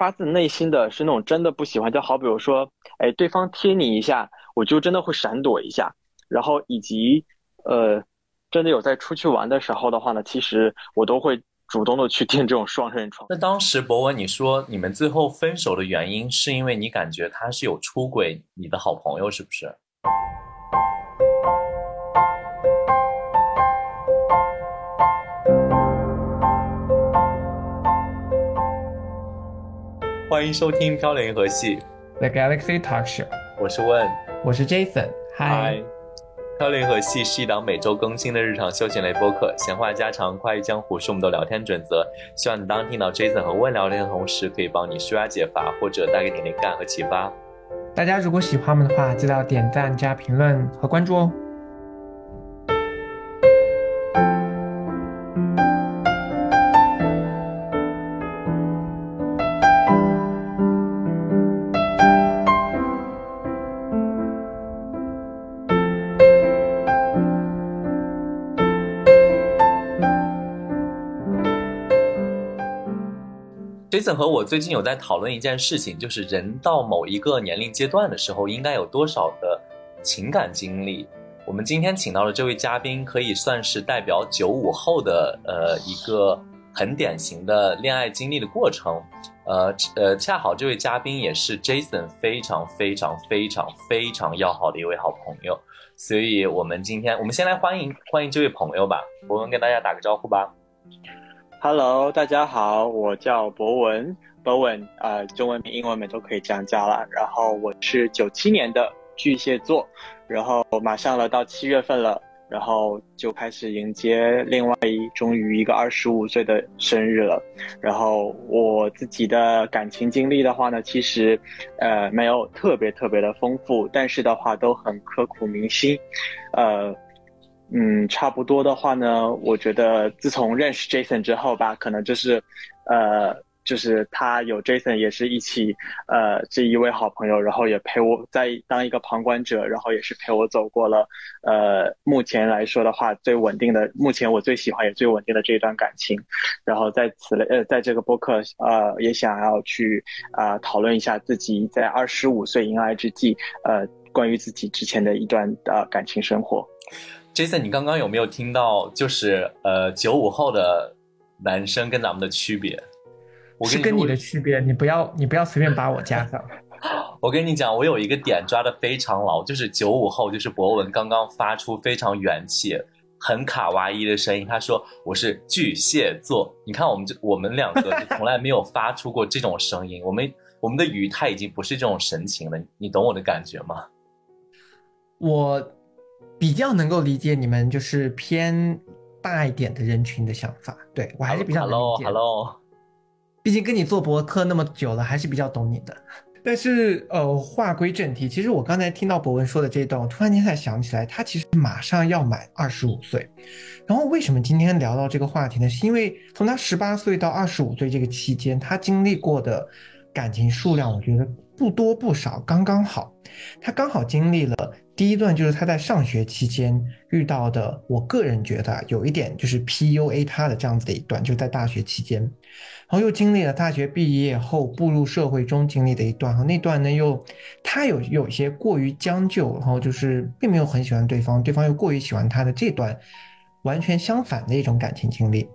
发自内心的是那种真的不喜欢，就好比如说，哎，对方贴你一下，我就真的会闪躲一下，然后以及呃，真的有在出去玩的时候的话呢，其实我都会主动的去订这种双人床。那当时博文你说你们最后分手的原因是因为你感觉他是有出轨你的好朋友，是不是？欢迎收听《漂流银河系》The Galaxy Talk Show，我是问，我是 Jason，嗨。漂流银河系是一档每周更新的日常休闲类播客，闲话家常、快意江湖是我们的聊天准则。希望你当听到 Jason 和问聊天的同时，可以帮你舒压解乏，或者带给你灵感和启发。大家如果喜欢我们的话，记得要点赞、加评论和关注哦。Jason 和我最近有在讨论一件事情，就是人到某一个年龄阶段的时候，应该有多少的情感经历。我们今天请到的这位嘉宾，可以算是代表九五后的呃一个很典型的恋爱经历的过程。呃呃，恰好这位嘉宾也是 Jason 非常非常非常非常要好的一位好朋友，所以我们今天我们先来欢迎欢迎这位朋友吧，我们跟大家打个招呼吧。Hello，大家好，我叫博文，博文，呃，中文名、英文名都可以这样叫了。然后我是九七年的巨蟹座，然后马上了到七月份了，然后就开始迎接另外一终于一个二十五岁的生日了。然后我自己的感情经历的话呢，其实，呃，没有特别特别的丰富，但是的话都很刻骨铭心，呃。嗯，差不多的话呢，我觉得自从认识 Jason 之后吧，可能就是，呃，就是他有 Jason 也是一起，呃，这一位好朋友，然后也陪我在当一个旁观者，然后也是陪我走过了，呃，目前来说的话最稳定的，目前我最喜欢也最稳定的这一段感情，然后在此类呃，在这个播客呃，也想要去啊、讨论一下自己在二十五岁迎来之际，呃，关于自己之前的一段呃感情生活。Jason，你刚刚有没有听到？就是呃，九五后的男生跟咱们的区别？我是跟你的区别，你不要你不要随便把我加上。我跟你讲，我有一个点抓的非常牢，就是九五后，就是博文刚刚发出非常元气、很卡哇伊的声音。他说我是巨蟹座，你看我们这我们两个就从来没有发出过这种声音，我们我们的语态已经不是这种神情了，你懂我的感觉吗？我。比较能够理解你们就是偏大一点的人群的想法，对我还是比较能理解。Hello，毕竟跟你做博客那么久了，还是比较懂你的。但是呃，话归正题，其实我刚才听到博文说的这段，我突然间才想起来，他其实马上要满二十五岁。然后为什么今天聊到这个话题呢？是因为从他十八岁到二十五岁这个期间，他经历过的感情数量，我觉得不多不少，刚刚好。他刚好经历了。第一段就是他在上学期间遇到的，我个人觉得有一点就是 PUA 他的这样子的一段，就在大学期间，然后又经历了大学毕业后步入社会中经历的一段，然后那段呢又他有有些过于将就，然后就是并没有很喜欢对方，对方又过于喜欢他的这段完全相反的一种感情经历。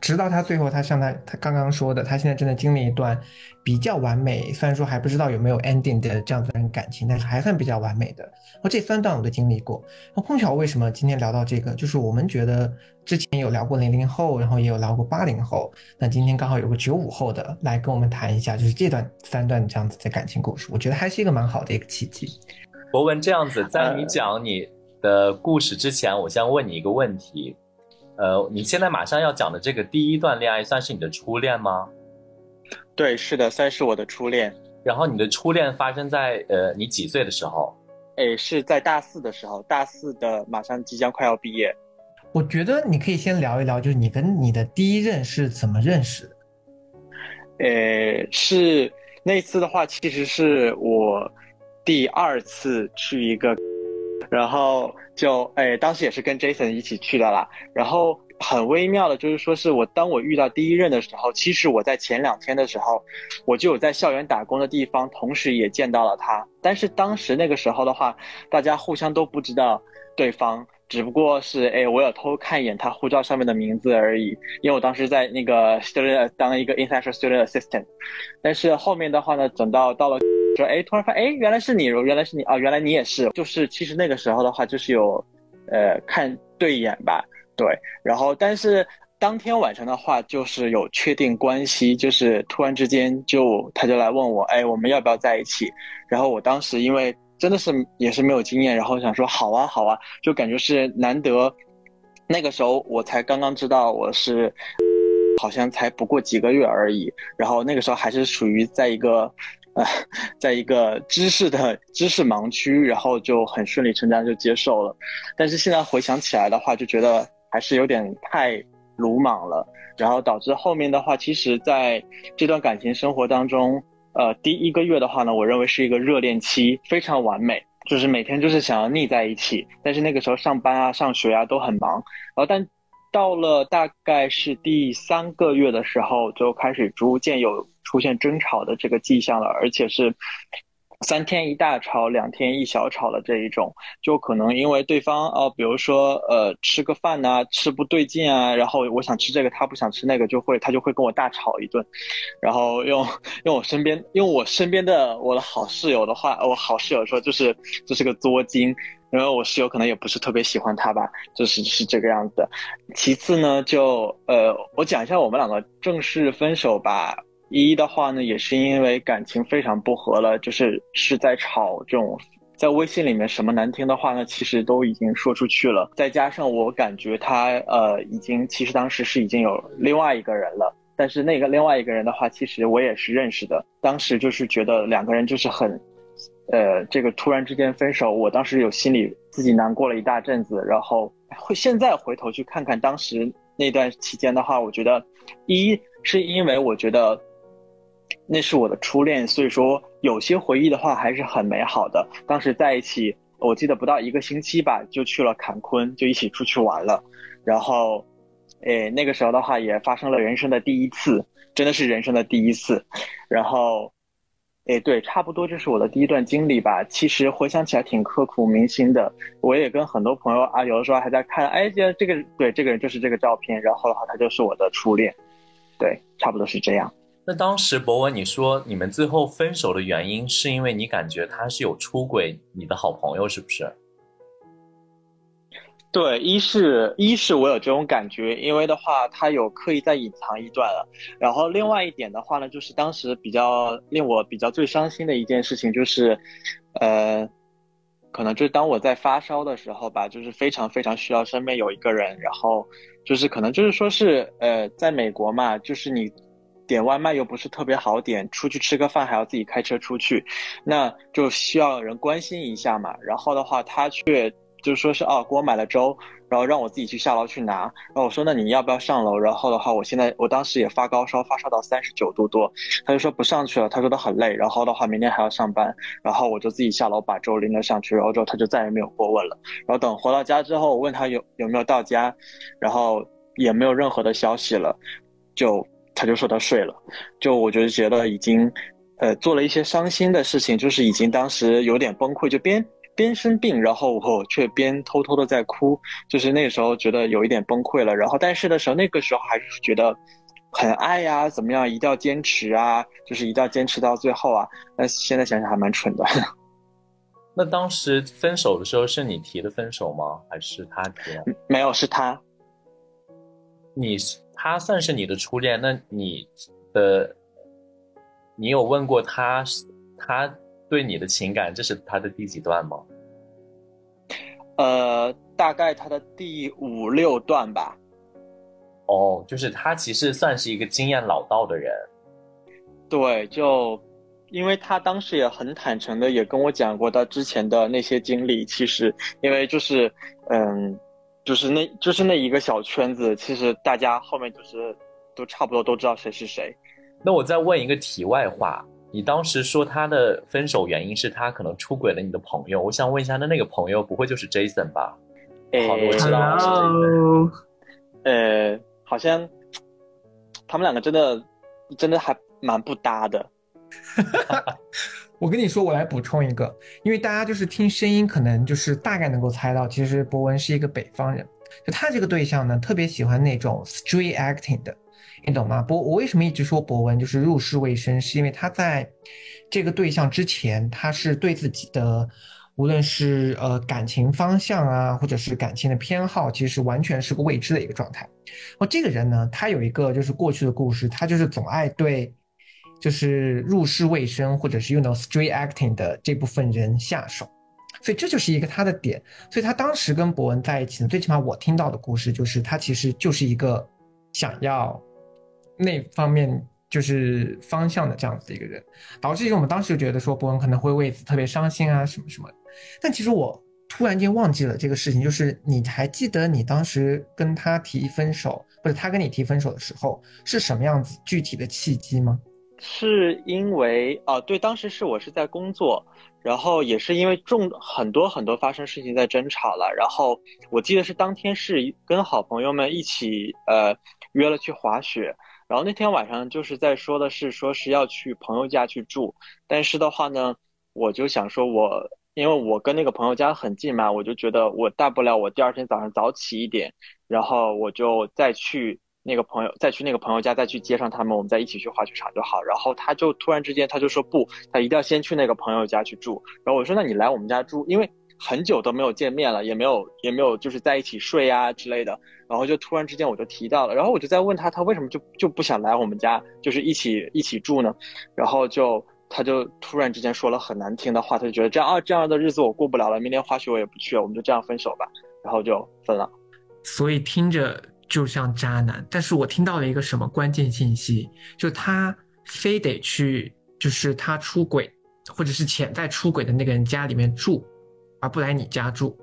直到他最后，他像他他刚刚说的，他现在正在经历一段比较完美，虽然说还不知道有没有 ending 的这样子的感情，但是还算比较完美的。然后这三段我都经历过。然后碰巧为什么今天聊到这个，就是我们觉得之前有聊过零零后，然后也有聊过八零后，那今天刚好有个九五后的来跟我们谈一下，就是这段三段这样子的感情故事，我觉得还是一个蛮好的一个契机。博文这样子，在你讲你的故事之前，我先问你一个问题。呃，你现在马上要讲的这个第一段恋爱，算是你的初恋吗？对，是的，算是我的初恋。然后你的初恋发生在呃你几岁的时候？诶，是在大四的时候，大四的马上即将快要毕业。我觉得你可以先聊一聊，就是你跟你的第一任是怎么认识的？呃，是那次的话，其实是我第二次去一个。然后就哎，当时也是跟 Jason 一起去的啦。然后很微妙的，就是说是我当我遇到第一任的时候，其实我在前两天的时候，我就有在校园打工的地方，同时也见到了他。但是当时那个时候的话，大家互相都不知道对方，只不过是哎，我有偷看一眼他护照上面的名字而已。因为我当时在那个 student 当一个 international student assistant，但是后面的话呢，等到到了说哎，突然发现哎，原来是你，原来是你啊，原来你也是，就是其实那个时候的话，就是有呃看对眼吧。对，然后但是当天晚上的话，就是有确定关系，就是突然之间就他就来问我，哎，我们要不要在一起？然后我当时因为真的是也是没有经验，然后想说好啊好啊，就感觉是难得。那个时候我才刚刚知道我是，好像才不过几个月而已。然后那个时候还是属于在一个呃，在一个知识的知识盲区，然后就很顺理成章就接受了。但是现在回想起来的话，就觉得。还是有点太鲁莽了，然后导致后面的话，其实在这段感情生活当中，呃，第一个月的话呢，我认为是一个热恋期，非常完美，就是每天就是想要腻在一起。但是那个时候上班啊、上学啊都很忙，然后但到了大概是第三个月的时候，就开始逐渐有出现争吵的这个迹象了，而且是。三天一大吵，两天一小吵的这一种，就可能因为对方哦，比如说呃吃个饭呐，吃不对劲啊，然后我想吃这个，他不想吃那个，就会他就会跟我大吵一顿，然后用用我身边用我身边的我的好室友的话，我好室友说就是这是个作精，因为我室友可能也不是特别喜欢他吧，就是是这个样子。其次呢，就呃我讲一下我们两个正式分手吧。一的话呢，也是因为感情非常不和了，就是是在吵这种，在微信里面什么难听的话呢，其实都已经说出去了。再加上我感觉他呃，已经其实当时是已经有另外一个人了，但是那个另外一个人的话，其实我也是认识的。当时就是觉得两个人就是很，呃，这个突然之间分手，我当时有心里自己难过了一大阵子，然后会现在回头去看看当时那段期间的话，我觉得一是因为我觉得。那是我的初恋，所以说有些回忆的话还是很美好的。当时在一起，我记得不到一个星期吧，就去了坎昆，就一起出去玩了。然后，诶，那个时候的话也发生了人生的第一次，真的是人生的第一次。然后，哎，对，差不多就是我的第一段经历吧。其实回想起来挺刻骨铭心的。我也跟很多朋友啊，有的时候还在看，哎，这这个对这个人就是这个照片，然后的话他就是我的初恋。对，差不多是这样。那当时博文，你说你们最后分手的原因是因为你感觉他是有出轨你的好朋友，是不是？对，一是一是我有这种感觉，因为的话他有刻意在隐藏一段了。然后另外一点的话呢，就是当时比较令我比较最伤心的一件事情就是，呃，可能就是当我在发烧的时候吧，就是非常非常需要身边有一个人，然后就是可能就是说是呃，在美国嘛，就是你。点外卖又不是特别好点，出去吃个饭还要自己开车出去，那就需要人关心一下嘛。然后的话，他却就说是哦，给我买了粥，然后让我自己去下楼去拿。然后我说那你要不要上楼？然后的话，我现在我当时也发高烧，发烧到三十九度多，他就说不上去了，他说他很累。然后的话，明天还要上班。然后我就自己下楼把粥拎了上去。然后之后他就再也没有过问了。然后等回到家之后，我问他有有没有到家，然后也没有任何的消息了，就。他就说他睡了，就我就觉得已经，呃，做了一些伤心的事情，就是已经当时有点崩溃，就边边生病，然后我却边偷偷的在哭，就是那个时候觉得有一点崩溃了。然后但是的时候，那个时候还是觉得很爱呀，怎么样，一定要坚持啊，就是一定要坚持到最后啊。那现在想想还蛮蠢的。那当时分手的时候是你提的分手吗？还是他提？没有，是他。你他算是你的初恋，那你的，你有问过他，他对你的情感，这是他的第几段吗？呃，大概他的第五六段吧。哦，就是他其实算是一个经验老道的人。对，就因为他当时也很坦诚的也跟我讲过他之前的那些经历，其实因为就是嗯。就是那，就是那一个小圈子，其实大家后面就是都差不多都知道谁是谁。那我再问一个题外话，你当时说他的分手原因是他可能出轨了你的朋友，我想问一下，那那个朋友不会就是 Jason 吧？好的，我知道了。呃，好像他们两个真的真的还蛮不搭的。我跟你说，我来补充一个，因为大家就是听声音，可能就是大概能够猜到，其实博文是一个北方人。就他这个对象呢，特别喜欢那种 street acting 的，你懂吗？博我为什么一直说博文就是入世未深，是因为他在这个对象之前，他是对自己的无论是呃感情方向啊，或者是感情的偏好，其实完全是个未知的一个状态。哦，这个人呢，他有一个就是过去的故事，他就是总爱对。就是入世未深，或者是用到 street acting 的这部分人下手，所以这就是一个他的点。所以他当时跟博文在一起呢，最起码我听到的故事就是他其实就是一个想要那方面就是方向的这样子的一个人，导致于我们当时就觉得说博文可能会为此特别伤心啊什么什么。但其实我突然间忘记了这个事情，就是你还记得你当时跟他提分手，或者他跟你提分手的时候是什么样子具体的契机吗？是因为啊，对，当时是我是在工作，然后也是因为重很多很多发生事情在争吵了，然后我记得是当天是跟好朋友们一起呃约了去滑雪，然后那天晚上就是在说的是说是要去朋友家去住，但是的话呢，我就想说我因为我跟那个朋友家很近嘛，我就觉得我大不了我第二天早上早起一点，然后我就再去。那个朋友再去那个朋友家，再去接上他们，我们再一起去滑雪场就好。然后他就突然之间他就说不，他一定要先去那个朋友家去住。然后我说那你来我们家住，因为很久都没有见面了，也没有也没有就是在一起睡啊之类的。然后就突然之间我就提到了，然后我就在问他，他为什么就就不想来我们家，就是一起一起住呢？然后就他就突然之间说了很难听的话，他就觉得这样啊这样的日子我过不了了，明天滑雪我也不去了，我们就这样分手吧。然后就分了。所以听着。就像渣男，但是我听到了一个什么关键信息，就他非得去，就是他出轨或者是潜在出轨的那个人家里面住，而不来你家住。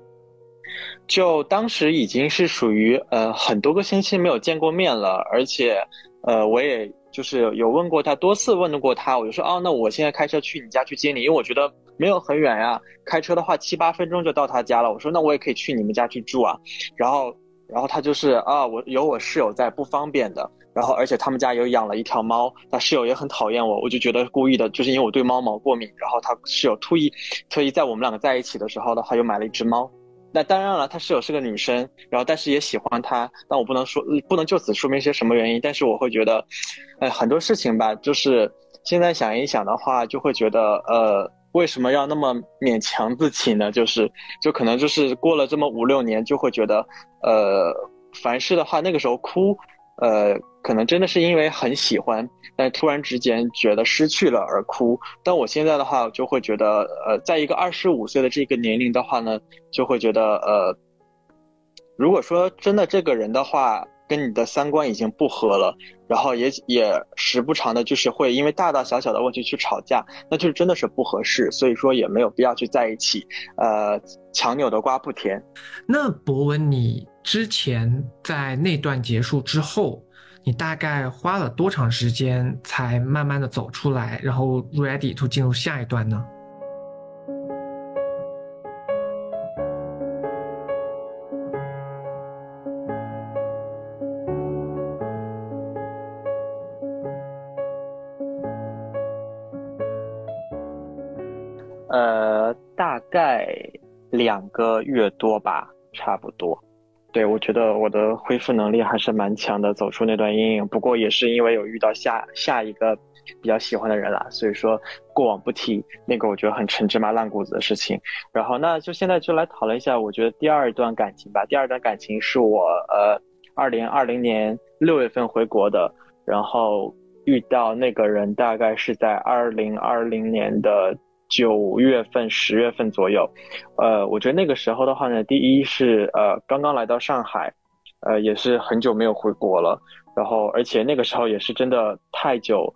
就当时已经是属于呃很多个星期没有见过面了，而且呃我也就是有问过他多次问过他，我就说哦那我现在开车去你家去接你，因为我觉得没有很远呀，开车的话七八分钟就到他家了。我说那我也可以去你们家去住啊，然后。然后他就是啊，我有我室友在，不方便的。然后而且他们家有养了一条猫，他室友也很讨厌我，我就觉得故意的，就是因为我对猫毛过敏。然后他室友特意特意在我们两个在一起的时候的话又买了一只猫。那当然了，他室友是个女生，然后但是也喜欢他。但我不能说不能就此说明些什么原因，但是我会觉得，哎，很多事情吧，就是现在想一想的话，就会觉得呃。为什么要那么勉强自己呢？就是，就可能就是过了这么五六年，就会觉得，呃，凡事的话，那个时候哭，呃，可能真的是因为很喜欢，但突然之间觉得失去了而哭。但我现在的话，就会觉得，呃，在一个二十五岁的这个年龄的话呢，就会觉得，呃，如果说真的这个人的话。跟你的三观已经不合了，然后也也时不常的，就是会因为大大小小的问题去吵架，那就是真的是不合适，所以说也没有必要去在一起。呃，强扭的瓜不甜。那博文，你之前在那段结束之后，你大概花了多长时间才慢慢的走出来，然后 ready to 进入下一段呢？呃，大概两个月多吧，差不多。对我觉得我的恢复能力还是蛮强的，走出那段阴影。不过也是因为有遇到下下一个比较喜欢的人了，所以说过往不提那个我觉得很陈芝麻烂谷子的事情。然后那就现在就来讨论一下，我觉得第二段感情吧。第二段感情是我呃二零二零年六月份回国的，然后遇到那个人大概是在二零二零年的。九月份、十月份左右，呃，我觉得那个时候的话呢，第一是呃刚刚来到上海，呃也是很久没有回国了，然后而且那个时候也是真的太久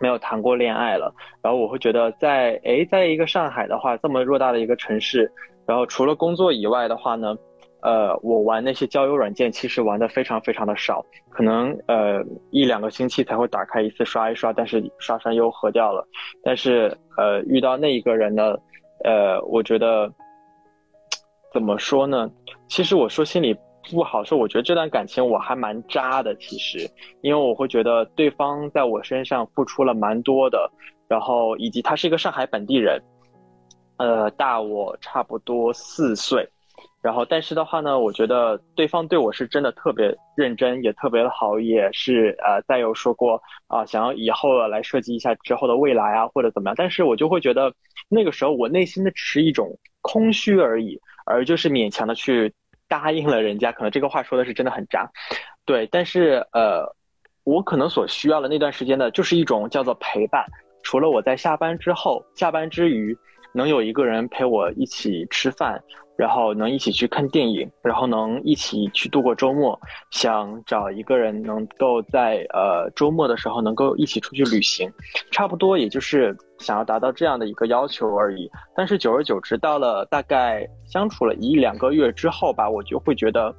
没有谈过恋爱了，然后我会觉得在诶，在一个上海的话，这么偌大的一个城市，然后除了工作以外的话呢。呃，我玩那些交友软件，其实玩的非常非常的少，可能呃一两个星期才会打开一次刷一刷，但是刷刷又合掉了。但是呃遇到那一个人呢，呃，我觉得怎么说呢？其实我说心里不好受。我觉得这段感情我还蛮渣的，其实，因为我会觉得对方在我身上付出了蛮多的，然后以及他是一个上海本地人，呃，大我差不多四岁。然后，但是的话呢，我觉得对方对我是真的特别认真，也特别的好，也是呃，再有说过啊，想要以后来设计一下之后的未来啊，或者怎么样。但是我就会觉得，那个时候我内心的只是一种空虚而已，而就是勉强的去答应了人家。可能这个话说的是真的很渣，对。但是呃，我可能所需要的那段时间呢，就是一种叫做陪伴。除了我在下班之后，下班之余能有一个人陪我一起吃饭。然后能一起去看电影，然后能一起去度过周末，想找一个人能够在呃周末的时候能够一起出去旅行，差不多也就是想要达到这样的一个要求而已。但是久而久之，到了大概相处了一两个月之后吧，我就会觉得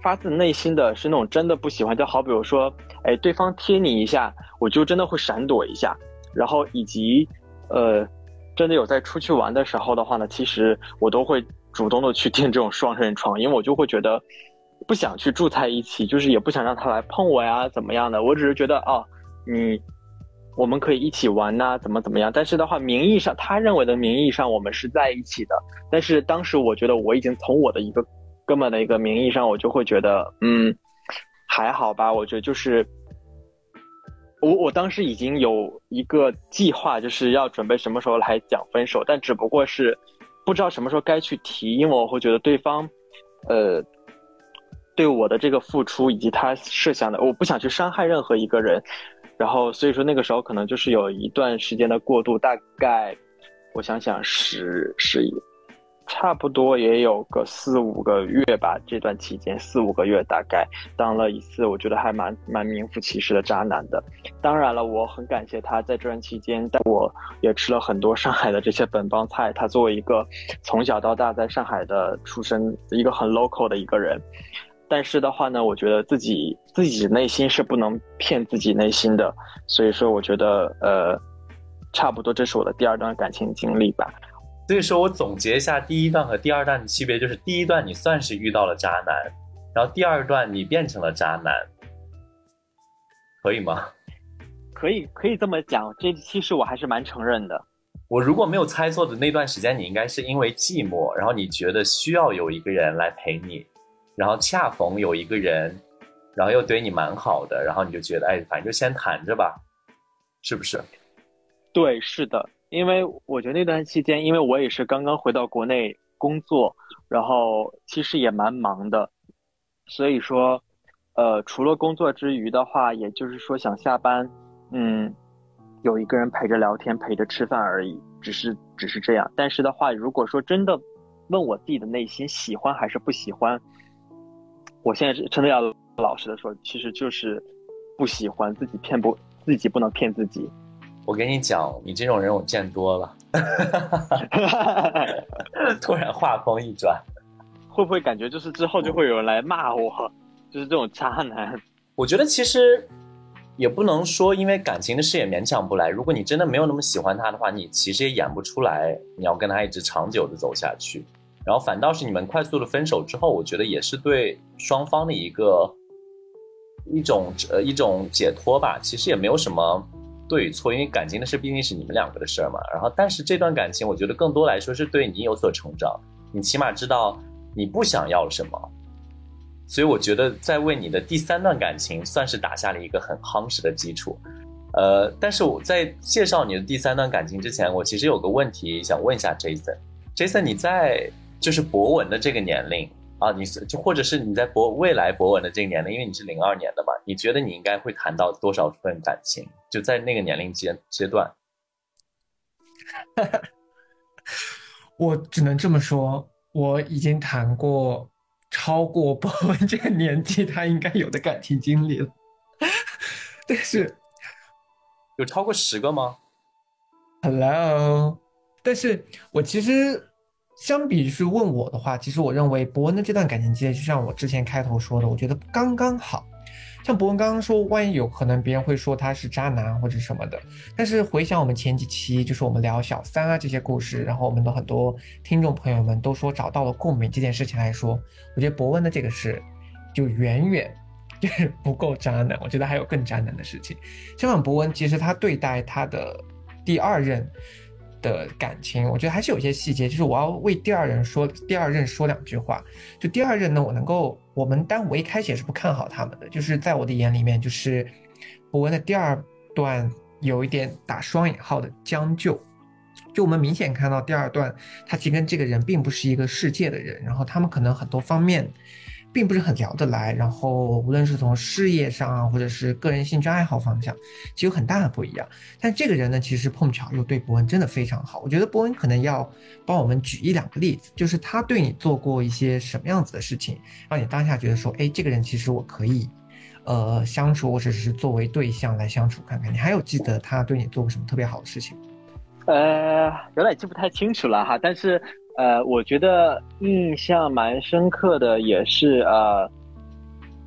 发自内心的是那种真的不喜欢。就好比如说，哎，对方贴你一下，我就真的会闪躲一下。然后以及呃，真的有在出去玩的时候的话呢，其实我都会。主动的去订这种双人床，因为我就会觉得不想去住在一起，就是也不想让他来碰我呀，怎么样的？我只是觉得哦，你我们可以一起玩呐，怎么怎么样？但是的话，名义上他认为的名义上我们是在一起的，但是当时我觉得我已经从我的一个根本的一个名义上，我就会觉得嗯还好吧。我觉得就是我我当时已经有一个计划，就是要准备什么时候来讲分手，但只不过是。不知道什么时候该去提，因为我会觉得对方，呃，对我的这个付出以及他设想的，我不想去伤害任何一个人，然后所以说那个时候可能就是有一段时间的过渡，大概我想想十十一。差不多也有个四五个月吧，这段期间四五个月大概当了一次，我觉得还蛮蛮名副其实的渣男的。当然了，我很感谢他在这段期间带我也吃了很多上海的这些本帮菜。他作为一个从小到大在上海的出生，一个很 local 的一个人，但是的话呢，我觉得自己自己内心是不能骗自己内心的，所以说我觉得呃，差不多这是我的第二段感情经历吧。所以说我总结一下第一段和第二段的区别，就是第一段你算是遇到了渣男，然后第二段你变成了渣男，可以吗？可以，可以这么讲。这其实我还是蛮承认的。我如果没有猜错的那段时间，你应该是因为寂寞，然后你觉得需要有一个人来陪你，然后恰逢有一个人，然后又对你蛮好的，然后你就觉得，哎，反正就先谈着吧，是不是？对，是的。因为我觉得那段期间，因为我也是刚刚回到国内工作，然后其实也蛮忙的，所以说，呃，除了工作之余的话，也就是说想下班，嗯，有一个人陪着聊天，陪着吃饭而已，只是只是这样。但是的话，如果说真的问我自己的内心喜欢还是不喜欢，我现在是真的要老实的说，其实就是不喜欢，自己骗不自己不能骗自己。我跟你讲，你这种人我见多了。突然话锋一转，会不会感觉就是之后就会有人来骂我，就是这种渣男？我觉得其实也不能说，因为感情的事也勉强不来。如果你真的没有那么喜欢他的话，你其实也演不出来你要跟他一直长久的走下去。然后反倒是你们快速的分手之后，我觉得也是对双方的一个一种呃一种解脱吧。其实也没有什么。对与错，因为感情的事毕竟是你们两个的事儿嘛。然后，但是这段感情，我觉得更多来说是对你有所成长，你起码知道你不想要什么。所以，我觉得在为你的第三段感情算是打下了一个很夯实的基础。呃，但是我在介绍你的第三段感情之前，我其实有个问题想问一下 Jason。Jason，你在就是博文的这个年龄。啊，你是就或者是你在博未来博文的这个年龄，因为你是零二年的嘛，你觉得你应该会谈到多少份感情？就在那个年龄阶阶段，我只能这么说，我已经谈过超过博文这个年纪他应该有的感情经历了，但是有超过十个吗？Hello，但是我其实。相比是问我的话，其实我认为博文的这段感情经历，就像我之前开头说的，我觉得刚刚好。像博文刚刚说，万一有可能别人会说他是渣男或者什么的，但是回想我们前几期，就是我们聊小三啊这些故事，然后我们的很多听众朋友们都说找到了共鸣这件事情来说，我觉得博文的这个是就远远 就是不够渣男，我觉得还有更渣男的事情。相反，博文其实他对待他的第二任的感情，我觉得还是有一些细节，就是我要为第二任说第二任说两句话。就第二任呢，我能够我们，但我一开始也是不看好他们的，就是在我的眼里面，就是博文的第二段有一点打双引号的将就。就我们明显看到第二段，他其实跟这个人并不是一个世界的人，然后他们可能很多方面并不是很聊得来，然后无论是从事业上啊，或者是个人兴趣爱好方向，其实有很大的不一样。但这个人呢，其实碰巧又对伯恩真的非常好。我觉得伯恩可能要帮我们举一两个例子，就是他对你做过一些什么样子的事情，让你当下觉得说，哎，这个人其实我可以，呃，相处或者是作为对象来相处看看。你还有记得他对你做过什么特别好的事情？呃，有点记不太清楚了哈，但是呃，我觉得印象蛮深刻的也是呃，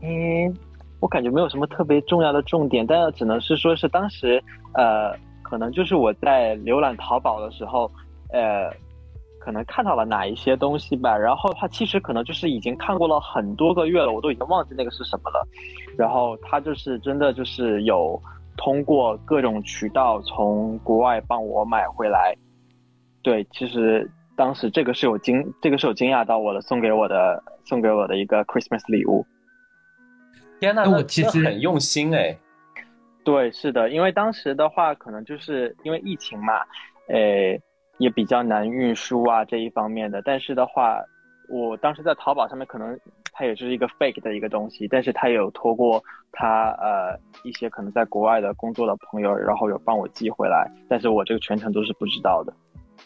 嗯，我感觉没有什么特别重要的重点，但只能是说是当时呃，可能就是我在浏览淘宝的时候，呃，可能看到了哪一些东西吧，然后他其实可能就是已经看过了很多个月了，我都已经忘记那个是什么了，然后他就是真的就是有。通过各种渠道从国外帮我买回来，对，其实当时这个是有惊，这个是有惊讶到我的，送给我的，送给我的一个 Christmas 礼物。天呐，我其实很用心哎。对，是的，因为当时的话，可能就是因为疫情嘛，诶，也比较难运输啊这一方面的，但是的话。我当时在淘宝上面，可能它也是一个 fake 的一个东西，但是他有托过他呃一些可能在国外的工作的朋友，然后有帮我寄回来，但是我这个全程都是不知道的。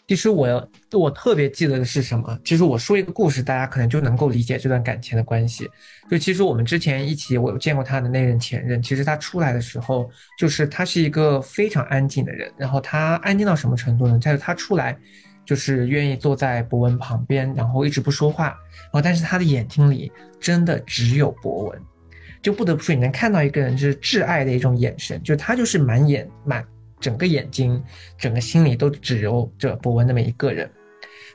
其实我我特别记得的是什么？其实我说一个故事，大家可能就能够理解这段感情的关系。就其实我们之前一起，我有见过他的那任前任。其实他出来的时候，就是他是一个非常安静的人，然后他安静到什么程度呢？就是他出来。就是愿意坐在博文旁边，然后一直不说话，然后但是他的眼睛里真的只有博文，就不得不说你能看到一个人就是挚爱的一种眼神，就他就是满眼满整个眼睛，整个心里都只有着博文那么一个人。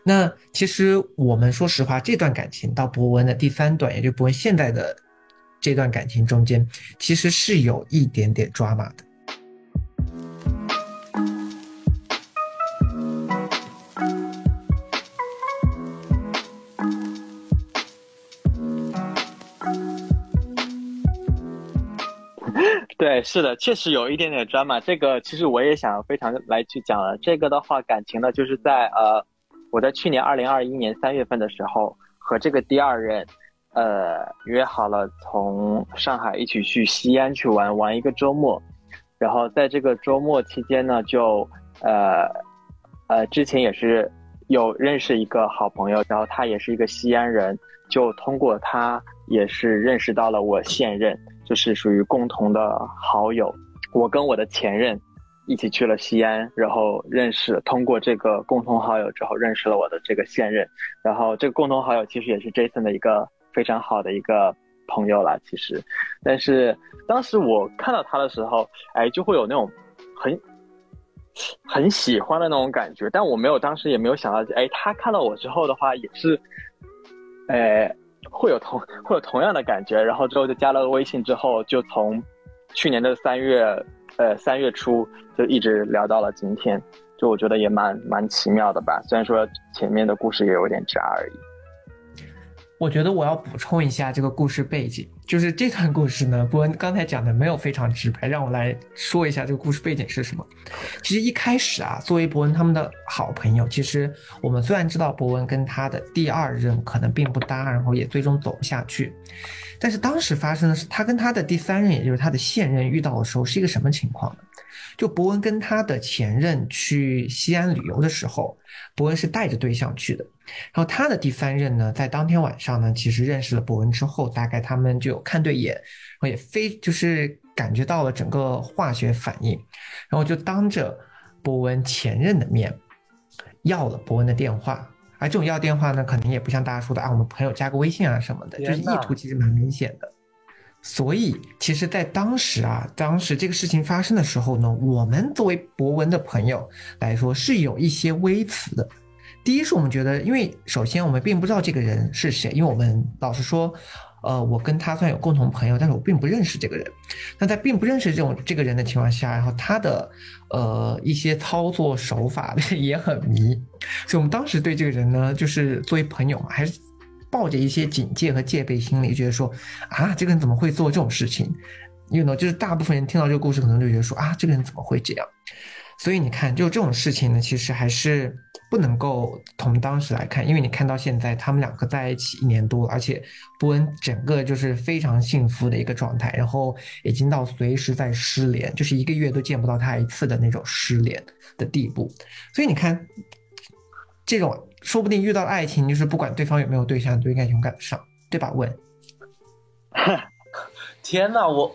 那其实我们说实话，这段感情到博文的第三段，也就博文现在的这段感情中间，其实是有一点点抓马的。是的，确实有一点点专嘛。这个其实我也想非常来去讲了。这个的话，感情呢，就是在呃，我在去年二零二一年三月份的时候，和这个第二任，呃，约好了从上海一起去西安去玩玩一个周末。然后在这个周末期间呢，就呃呃，之前也是有认识一个好朋友，然后他也是一个西安人，就通过他也是认识到了我现任。就是属于共同的好友，我跟我的前任一起去了西安，然后认识，通过这个共同好友之后认识了我的这个现任，然后这个共同好友其实也是 Jason 的一个非常好的一个朋友了，其实，但是当时我看到他的时候，哎，就会有那种很很喜欢的那种感觉，但我没有当时也没有想到，哎，他看到我之后的话也是，哎。会有同 会有同样的感觉，然后之后就加了微信，之后就从去年的三月，呃三月初就一直聊到了今天，就我觉得也蛮蛮奇妙的吧。虽然说前面的故事也有点渣而已。我觉得我要补充一下这个故事背景，就是这段故事呢，伯恩刚才讲的没有非常直白，让我来说一下这个故事背景是什么。其实一开始啊，作为伯恩他们的好朋友，其实我们虽然知道伯恩跟他的第二任可能并不搭，然后也最终走不下去，但是当时发生的是他跟他的第三任，也就是他的现任遇到的时候是一个什么情况呢？就伯恩跟他的前任去西安旅游的时候，伯恩是带着对象去的。然后他的第三任呢，在当天晚上呢，其实认识了伯恩之后，大概他们就有看对眼，然后也非就是感觉到了整个化学反应，然后就当着伯恩前任的面要了伯恩的电话。而这种要电话呢，可能也不像大家说的啊，我们朋友加个微信啊什么的，就是意图其实蛮明显的。所以，其实，在当时啊，当时这个事情发生的时候呢，我们作为博文的朋友来说，是有一些微词的。第一是我们觉得，因为首先我们并不知道这个人是谁，因为我们老实说，呃，我跟他算有共同朋友，但是我并不认识这个人。那在并不认识这种这个人的情况下，然后他的呃一些操作手法 也很迷，所以我们当时对这个人呢，就是作为朋友嘛，还是抱着一些警戒和戒备心理，觉得说啊，这个人怎么会做这种事情？因为呢，就是大部分人听到这个故事，可能就觉得说啊，这个人怎么会这样？所以你看，就这种事情呢，其实还是不能够从当时来看，因为你看到现在他们两个在一起一年多，而且波恩整个就是非常幸福的一个状态，然后已经到随时在失联，就是一个月都见不到他一次的那种失联的地步。所以你看，这种说不定遇到爱情，就是不管对方有没有对象，都应该勇敢的上，对吧？问，天哪，我。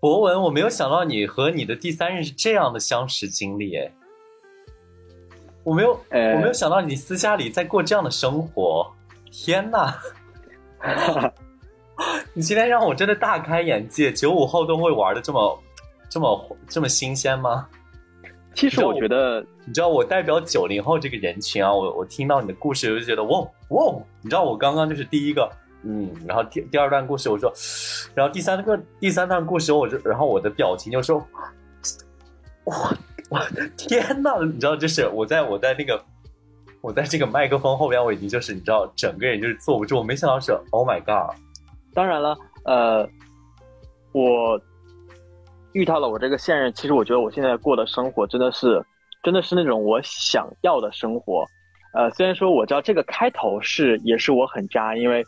博文，我没有想到你和你的第三任是这样的相识经历，哎，我没有，我没有想到你私下里在过这样的生活，天哪！你今天让我真的大开眼界，九五后都会玩的这么、这么、这么新鲜吗？其实我觉得，你知道我代表九零后这个人群啊，我我听到你的故事，我就觉得哇哇，你知道我刚刚就是第一个。嗯，然后第第二段故事我说，然后第三个第三段故事我就，然后我的表情就说，我我的天呐，你知道，就是我在我在那个我在这个麦克风后边，我已经就是你知道，整个人就是坐不住。我没想到是，Oh my god！当然了，呃，我遇到了我这个现任，其实我觉得我现在过的生活真的是真的是那种我想要的生活。呃，虽然说我知道这个开头是也是我很渣，因为。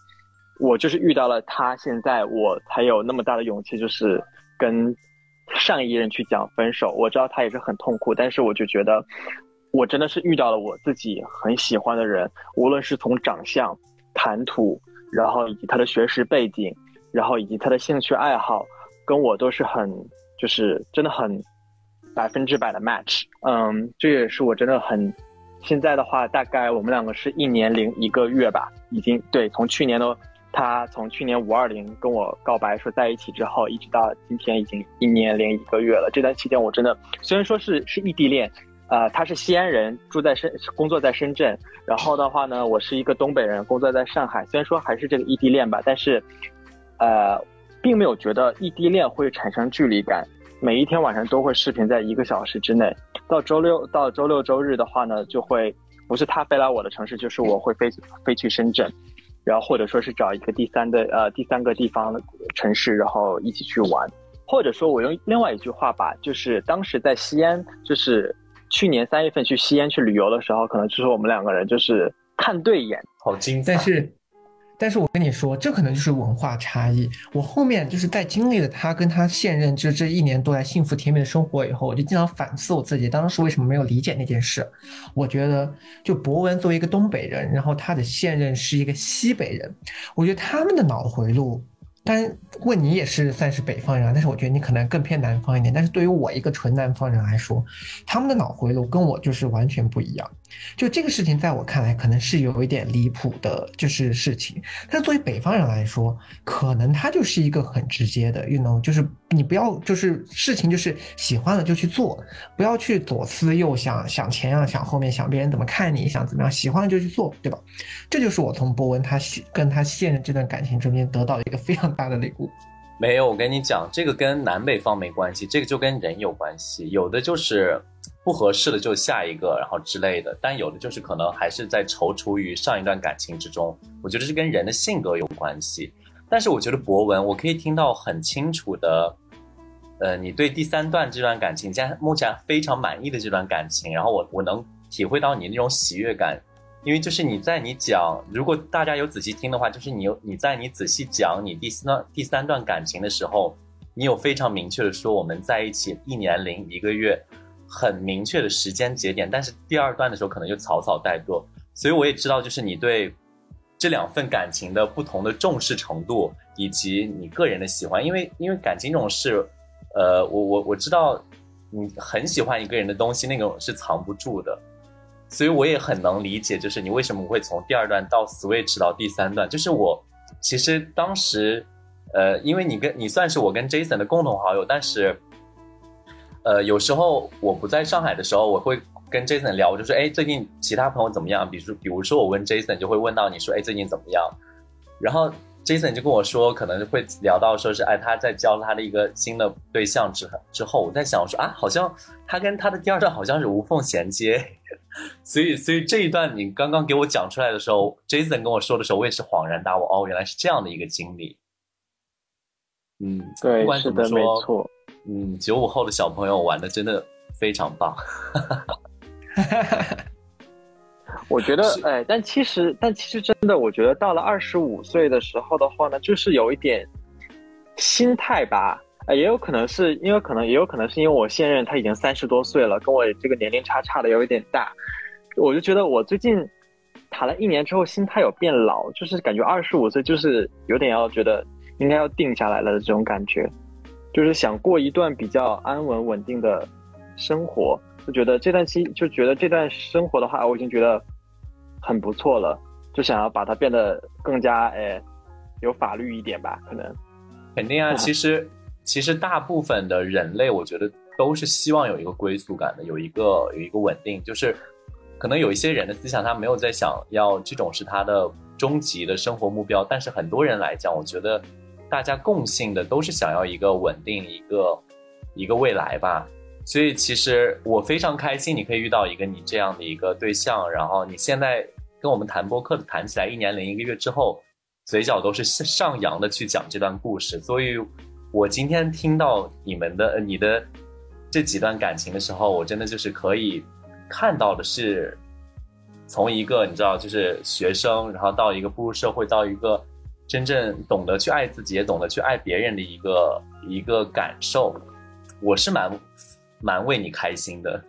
我就是遇到了他，现在我才有那么大的勇气，就是跟上一任去讲分手。我知道他也是很痛苦，但是我就觉得，我真的是遇到了我自己很喜欢的人，无论是从长相、谈吐，然后以及他的学识背景，然后以及他的兴趣爱好，跟我都是很，就是真的很百分之百的 match。嗯，这也是我真的很，现在的话，大概我们两个是一年零一个月吧，已经对，从去年的。他从去年五二零跟我告白说在一起之后，一直到今天已经一年零一个月了。这段期间我真的虽然说是是异地恋，呃，他是西安人，住在深工作在深圳，然后的话呢，我是一个东北人，工作在上海。虽然说还是这个异地恋吧，但是，呃，并没有觉得异地恋会产生距离感。每一天晚上都会视频在一个小时之内。到周六到周六周日的话呢，就会不是他飞来我的城市，就是我会飞飞去深圳。然后或者说是找一个第三的呃第三个地方的城市，然后一起去玩，或者说我用另外一句话吧，就是当时在西安，就是去年三月份去西安去旅游的时候，可能就是我们两个人就是看对眼，好精彩，但是。但是我跟你说，这可能就是文化差异。我后面就是在经历了他跟他现任就这一年多来幸福甜蜜的生活以后，我就经常反思我自己当时为什么没有理解那件事。我觉得，就博文作为一个东北人，然后他的现任是一个西北人，我觉得他们的脑回路。但问你也是算是北方人，但是我觉得你可能更偏南方一点。但是对于我一个纯南方人来说，他们的脑回路跟我就是完全不一样。就这个事情，在我看来可能是有一点离谱的，就是事情。但是作为北方人来说，可能他就是一个很直接的，you know，就是你不要就是事情就是喜欢了就去做，不要去左思右想，想前样想后面，想别人怎么看你，想怎么样，喜欢了就去做，对吧？这就是我从博文他跟他现任这段感情中间得到的一个非常。大的礼物，没有。我跟你讲，这个跟南北方没关系，这个就跟人有关系。有的就是不合适的就下一个，然后之类的。但有的就是可能还是在踌躇于上一段感情之中。我觉得是跟人的性格有关系。但是我觉得博文，我可以听到很清楚的，呃，你对第三段这段感情，现在目前非常满意的这段感情，然后我我能体会到你那种喜悦感。因为就是你在你讲，如果大家有仔细听的话，就是你有你在你仔细讲你第三段第三段感情的时候，你有非常明确的说我们在一起一年零一个月，很明确的时间节点。但是第二段的时候可能就草草带过，所以我也知道就是你对这两份感情的不同的重视程度以及你个人的喜欢，因为因为感情这种事，呃，我我我知道你很喜欢一个人的东西，那种是藏不住的。所以我也很能理解，就是你为什么会从第二段到 switch 到第三段。就是我其实当时，呃，因为你跟你算是我跟 Jason 的共同好友，但是，呃，有时候我不在上海的时候，我会跟 Jason 聊，我就说，哎，最近其他朋友怎么样？比如，比如说我问 Jason，就会问到你说，哎，最近怎么样？然后 Jason 就跟我说，可能会聊到说是，哎，他在交他的一个新的对象之之后，我在想，我说啊，好像他跟他的第二段好像是无缝衔接，所以，所以这一段你刚刚给我讲出来的时候，Jason 跟我说的时候，我也是恍然大悟，哦，原来是这样的一个经历。嗯，对，不管怎么是的，没说，错。嗯，九五后的小朋友玩的真的非常棒。我觉得是，哎，但其实，但其实真的，我觉得到了二十五岁的时候的话呢，就是有一点心态吧，呃，也有可能是因为可能，也有可能是因为我现任他已经三十多岁了，跟我这个年龄差差的有一点大，我就觉得我最近谈了一年之后，心态有变老，就是感觉二十五岁就是有点要觉得应该要定下来了的这种感觉，就是想过一段比较安稳稳定的生活。就觉得这段期就觉得这段生活的话，我已经觉得很不错了，就想要把它变得更加哎有法律一点吧，可能。肯定啊，其实其实大部分的人类，我觉得都是希望有一个归宿感的，有一个有一个稳定。就是可能有一些人的思想，他没有在想要这种是他的终极的生活目标，但是很多人来讲，我觉得大家共性的都是想要一个稳定，一个一个未来吧。所以其实我非常开心，你可以遇到一个你这样的一个对象，然后你现在跟我们谈播客谈起来，一年零一个月之后，嘴角都是上扬的去讲这段故事。所以，我今天听到你们的你的这几段感情的时候，我真的就是可以看到的是，从一个你知道就是学生，然后到一个步入社会，到一个真正懂得去爱自己，也懂得去爱别人的一个一个感受，我是蛮。蛮为你开心的。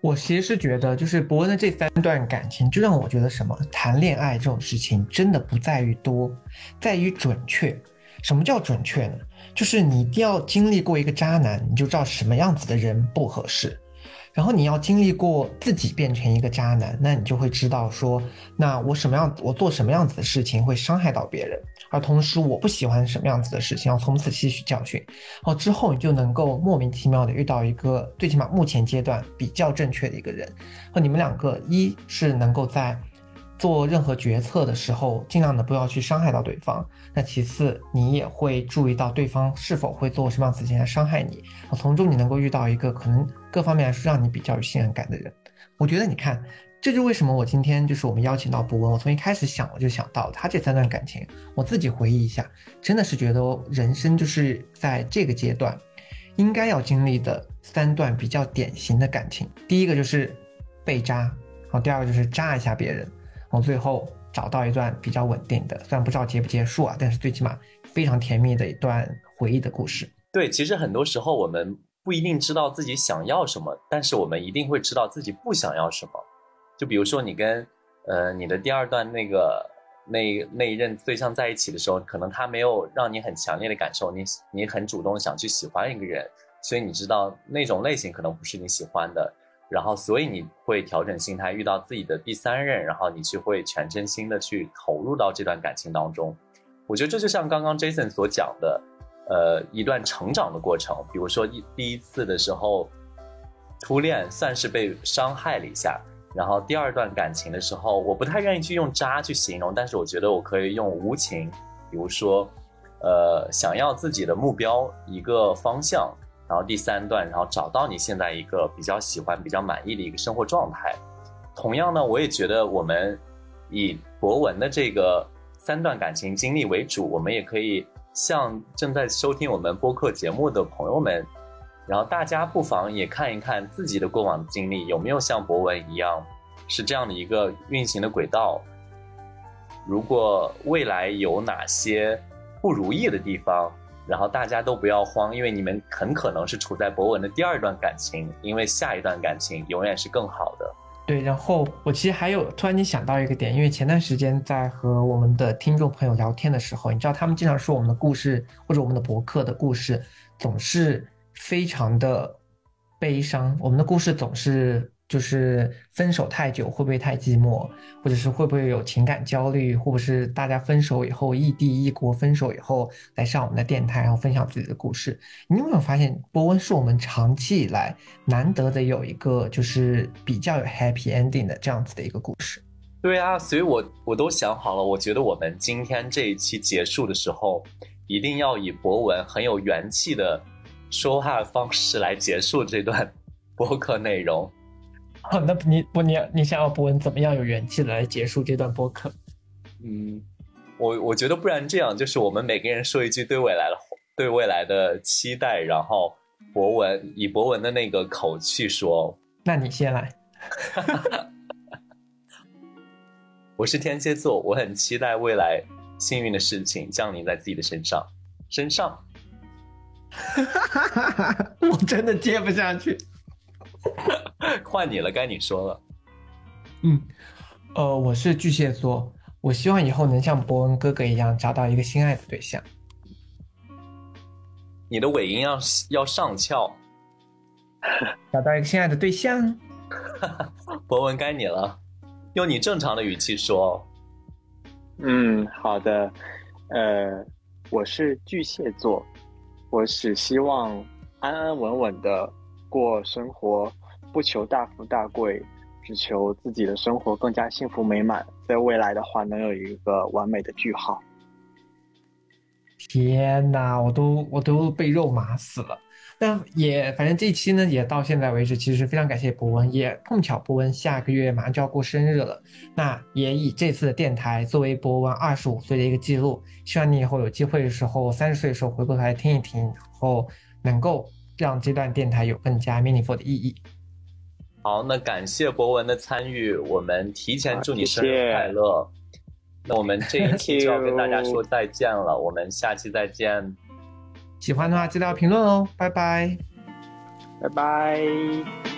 我其实是觉得，就是伯恩的这三段感情，就让我觉得什么，谈恋爱这种事情真的不在于多，在于准确。什么叫准确呢？就是你一定要经历过一个渣男，你就知道什么样子的人不合适。然后你要经历过自己变成一个渣男，那你就会知道说，那我什么样，我做什么样子的事情会伤害到别人，而同时我不喜欢什么样子的事情，要从此吸取教训。哦，之后你就能够莫名其妙的遇到一个最起码目前阶段比较正确的一个人，和你们两个一是能够在做任何决策的时候尽量的不要去伤害到对方，那其次你也会注意到对方是否会做什么样子事情来伤害你，从中你能够遇到一个可能。各方面来说，让你比较有信任感的人，我觉得你看，这就为什么我今天就是我们邀请到博文，我从一开始想我就想到他这三段感情，我自己回忆一下，真的是觉得人生就是在这个阶段，应该要经历的三段比较典型的感情。第一个就是被渣，然后第二个就是渣一下别人，然后最后找到一段比较稳定的，虽然不知道结不结束啊，但是最起码非常甜蜜的一段回忆的故事。对，其实很多时候我们。不一定知道自己想要什么，但是我们一定会知道自己不想要什么。就比如说你跟呃你的第二段那个那那一任对象在一起的时候，可能他没有让你很强烈的感受，你你很主动想去喜欢一个人，所以你知道那种类型可能不是你喜欢的，然后所以你会调整心态，遇到自己的第三任，然后你去会全身心的去投入到这段感情当中。我觉得这就像刚刚 Jason 所讲的。呃，一段成长的过程，比如说一第一次的时候，初恋算是被伤害了一下，然后第二段感情的时候，我不太愿意去用渣去形容，但是我觉得我可以用无情，比如说，呃，想要自己的目标一个方向，然后第三段，然后找到你现在一个比较喜欢、比较满意的一个生活状态。同样呢，我也觉得我们以博文的这个三段感情经历为主，我们也可以。向正在收听我们播客节目的朋友们，然后大家不妨也看一看自己的过往经历有没有像博文一样，是这样的一个运行的轨道。如果未来有哪些不如意的地方，然后大家都不要慌，因为你们很可能是处在博文的第二段感情，因为下一段感情永远是更好的。对，然后我其实还有突然间想到一个点，因为前段时间在和我们的听众朋友聊天的时候，你知道他们经常说我们的故事或者我们的博客的故事总是非常的悲伤，我们的故事总是。就是分手太久会不会太寂寞，或者是会不会有情感焦虑，或者是大家分手以后异地异国，分手以后来上我们的电台，然后分享自己的故事。你有没有发现，波温是我们长期以来难得的有一个就是比较有 happy ending 的这样子的一个故事？对啊，所以我我都想好了，我觉得我们今天这一期结束的时候，一定要以博文很有元气的说话方式来结束这段 播客内容。好，那你不你你想要博文怎么样有元气的来结束这段播客？嗯，我我觉得不然这样，就是我们每个人说一句对未来的对未来的期待，然后博文以博文的那个口气说。那你先来。我是天蝎座，我很期待未来幸运的事情降临在自己的身上。身上，我真的接不下去。换你了，该你说了。嗯，呃，我是巨蟹座，我希望以后能像博文哥哥一样找到一个心爱的对象。你的尾音要要上翘。找到一个心爱的对象。博文，该你了。用你正常的语气说。嗯，好的。呃，我是巨蟹座，我只希望安安稳稳的过生活，不求大富大贵，只求自己的生活更加幸福美满，在未来的话能有一个完美的句号。天哪，我都我都被肉麻死了。但也反正这期呢也到现在为止，其实非常感谢博文，也碰巧博文下个月马上就要过生日了，那也以这次的电台作为博文二十五岁的一个记录，希望你以后有机会的时候，三十岁的时候回过头来听一听，然后能够让这段电台有更加 meaningful 的意义。好，那感谢博文的参与，我们提前祝你生日快乐。那我们这一期就要跟大家说再见了，我们下期再见。喜欢的话记得要评论哦，拜拜，拜拜。